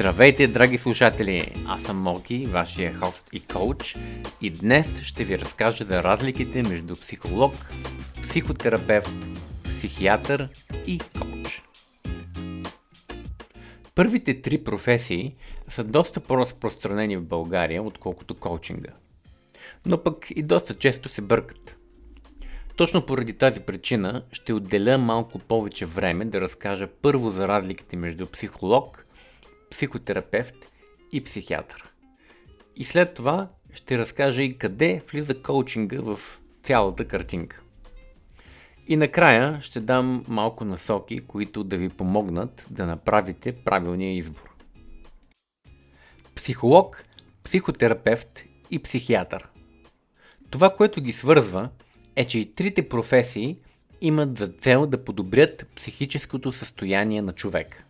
Здравейте, драги слушатели! Аз съм Моки, вашия хост и коуч и днес ще ви разкажа за разликите между психолог, психотерапевт, психиатър и коуч. Първите три професии са доста по-разпространени в България, отколкото коучинга. Но пък и доста често се бъркат. Точно поради тази причина ще отделя малко повече време да разкажа първо за разликите между психолог, психотерапевт и психиатър. И след това ще разкажа и къде влиза коучинга в цялата картинка. И накрая ще дам малко насоки, които да ви помогнат да направите правилния избор. Психолог, психотерапевт и психиатър. Това, което ги свързва, е, че и трите професии имат за цел да подобрят психическото състояние на човек.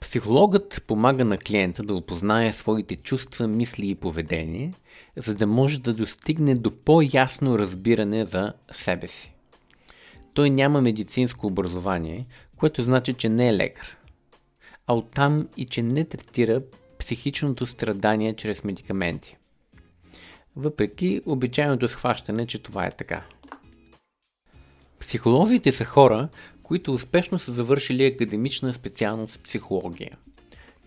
Психологът помага на клиента да опознае своите чувства, мисли и поведение, за да може да достигне до по-ясно разбиране за себе си. Той няма медицинско образование, което значи, че не е лекар, а оттам и че не третира психичното страдание чрез медикаменти въпреки обичайното схващане, че това е така. Психолозите са хора, които успешно са завършили академична специалност психология.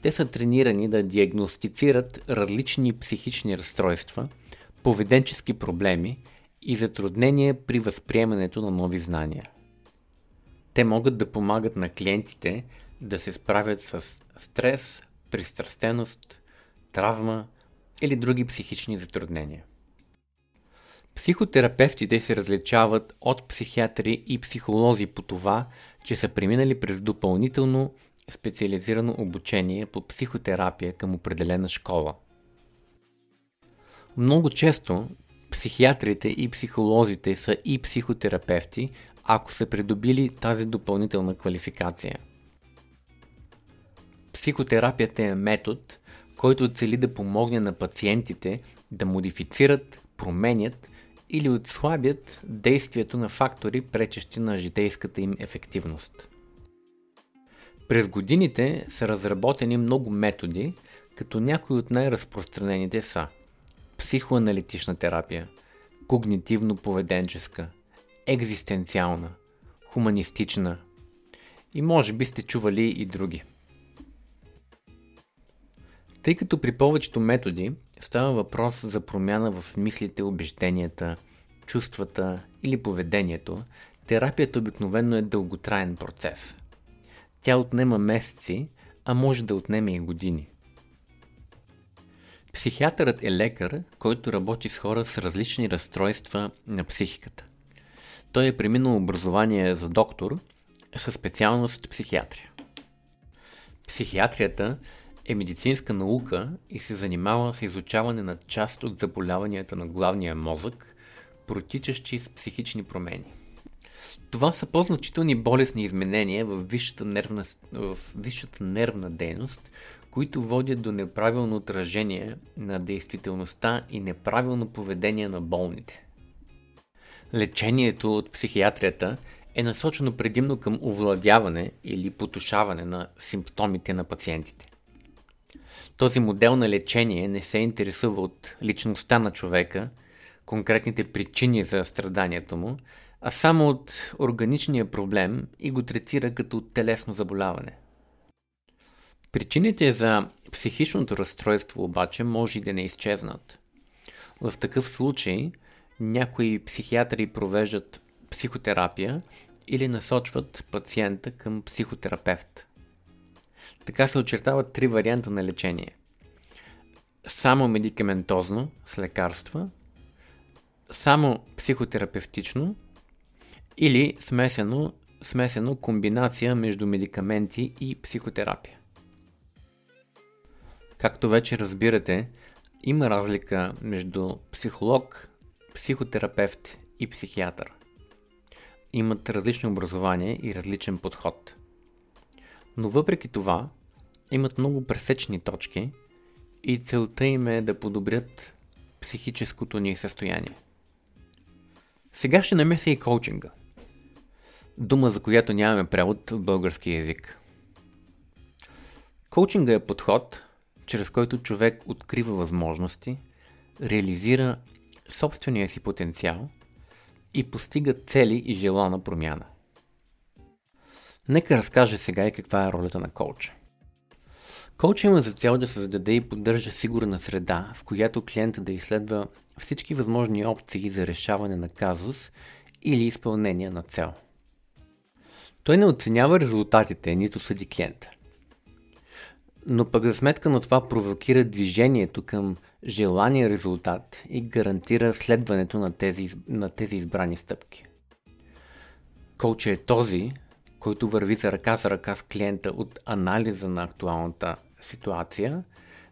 Те са тренирани да диагностицират различни психични разстройства, поведенчески проблеми и затруднения при възприемането на нови знания. Те могат да помагат на клиентите да се справят с стрес, пристрастеност, травма, или други психични затруднения. Психотерапевтите се различават от психиатри и психолози по това, че са преминали през допълнително специализирано обучение по психотерапия към определена школа. Много често психиатрите и психолозите са и психотерапевти, ако са придобили тази допълнителна квалификация. Психотерапията е метод, който цели да помогне на пациентите да модифицират, променят или отслабят действието на фактори, пречещи на житейската им ефективност. През годините са разработени много методи, като някои от най-разпространените са психоаналитична терапия, когнитивно-поведенческа, екзистенциална, хуманистична и може би сте чували и други. Тъй като при повечето методи става въпрос за промяна в мислите, убежденията, чувствата или поведението, терапията обикновено е дълготраен процес. Тя отнема месеци, а може да отнеме и години. Психиатърът е лекар, който работи с хора с различни разстройства на психиката. Той е преминал образование за доктор със специалност психиатрия. Психиатрията е медицинска наука и се занимава с изучаване на част от заболяванията на главния мозък, протичащи с психични промени. Това са по-значителни болесни изменения в висшата нервна, в висшата нервна дейност, които водят до неправилно отражение на действителността и неправилно поведение на болните. Лечението от психиатрията е насочено предимно към овладяване или потушаване на симптомите на пациентите. Този модел на лечение не се интересува от личността на човека, конкретните причини за страданието му, а само от органичния проблем и го третира като телесно заболяване. Причините за психичното разстройство обаче може и да не изчезнат. В такъв случай някои психиатри провеждат психотерапия или насочват пациента към психотерапевт. Така се очертават три варианта на лечение. Само медикаментозно с лекарства, само психотерапевтично или смесено, смесено комбинация между медикаменти и психотерапия. Както вече разбирате, има разлика между психолог, психотерапевт и психиатър. Имат различно образование и различен подход – но въпреки това, имат много пресечни точки и целта им е да подобрят психическото ни състояние. Сега ще намеся и коучинга. Дума, за която нямаме превод в български язик. Коучинга е подход, чрез който човек открива възможности, реализира собствения си потенциал и постига цели и желана промяна. Нека разкаже сега и каква е ролята на коуча. Коуча има за цел да създаде и поддържа сигурна среда, в която клиента да изследва всички възможни опции за решаване на казус или изпълнение на цел. Той не оценява резултатите, нито съди клиента. Но пък за сметка на това провокира движението към желания резултат и гарантира следването на тези, на тези избрани стъпки. Коуча е този, който върви за ръка за ръка с клиента от анализа на актуалната ситуация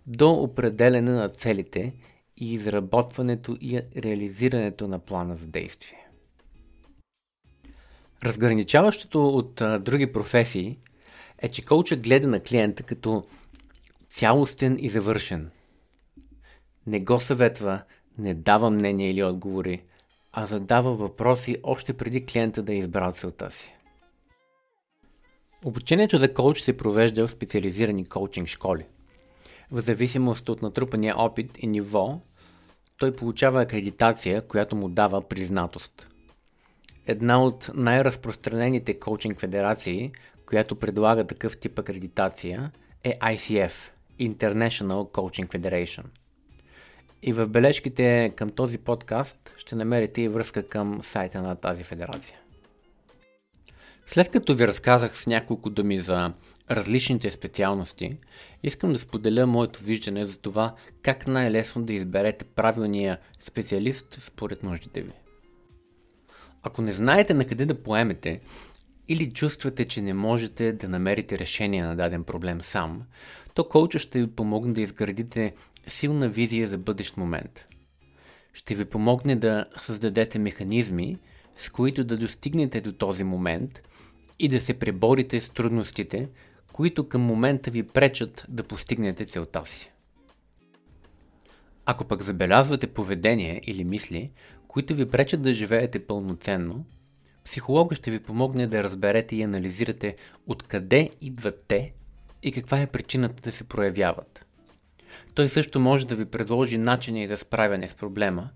до определене на целите и изработването и реализирането на плана за действие. Разграничаващото от а, други професии е, че коуча гледа на клиента като цялостен и завършен. Не го съветва, не дава мнение или отговори, а задава въпроси още преди клиента да е избрал целта си. Обучението за коуч се провежда в специализирани коучинг школи. В зависимост от натрупания опит и ниво, той получава акредитация, която му дава признатост. Една от най-разпространените коучинг федерации, която предлага такъв тип акредитация, е ICF – International Coaching Federation. И в бележките към този подкаст ще намерите и връзка към сайта на тази федерация. След като ви разказах с няколко думи за различните специалности, искам да споделя моето виждане за това как най-лесно да изберете правилния специалист според нуждите ви. Ако не знаете на къде да поемете или чувствате, че не можете да намерите решение на даден проблем сам, то коуча ще ви помогне да изградите силна визия за бъдещ момент. Ще ви помогне да създадете механизми, с които да достигнете до този момент и да се преборите с трудностите, които към момента ви пречат да постигнете целта си. Ако пък забелязвате поведение или мисли, които ви пречат да живеете пълноценно, психолога ще ви помогне да разберете и анализирате откъде идват те и каква е причината да се проявяват. Той също може да ви предложи начини за справяне с проблема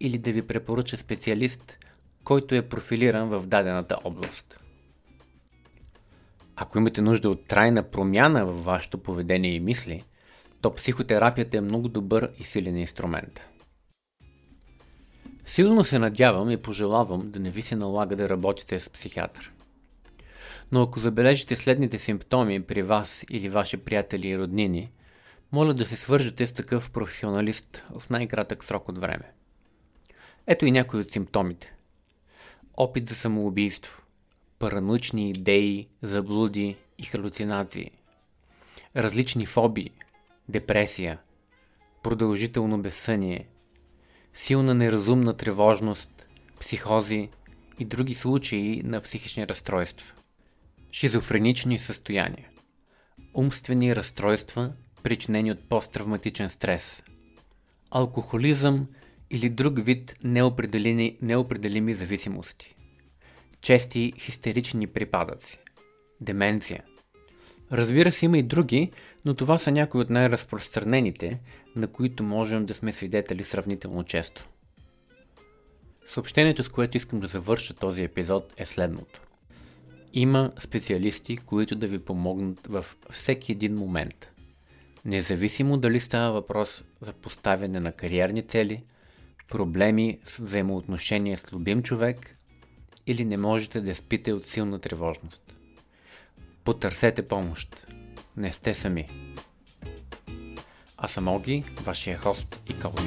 или да ви препоръча специалист, който е профилиран в дадената област. Ако имате нужда от трайна промяна в вашето поведение и мисли, то психотерапията е много добър и силен инструмент. Силно се надявам и пожелавам да не ви се налага да работите с психиатър. Но ако забележите следните симптоми при вас или ваши приятели и роднини, моля да се свържете с такъв професионалист в най-кратък срок от време. Ето и някои от симптомите. Опит за самоубийство, параноични идеи, заблуди и халюцинации, различни фобии, депресия, продължително безсъние, силна неразумна тревожност, психози и други случаи на психични разстройства, шизофренични състояния, умствени разстройства, причинени от посттравматичен стрес, алкохолизъм или друг вид неопределими, зависимости, чести хистерични припадъци, деменция. Разбира се, има и други, но това са някои от най-разпространените, на които можем да сме свидетели сравнително често. Съобщението, с което искам да завърша този епизод е следното. Има специалисти, които да ви помогнат във всеки един момент. Независимо дали става въпрос за поставяне на кариерни цели, проблеми с взаимоотношения с любим човек или не можете да спите от силна тревожност. Потърсете помощ. Не сте сами. Аз съм Оги, вашия хост и коуч.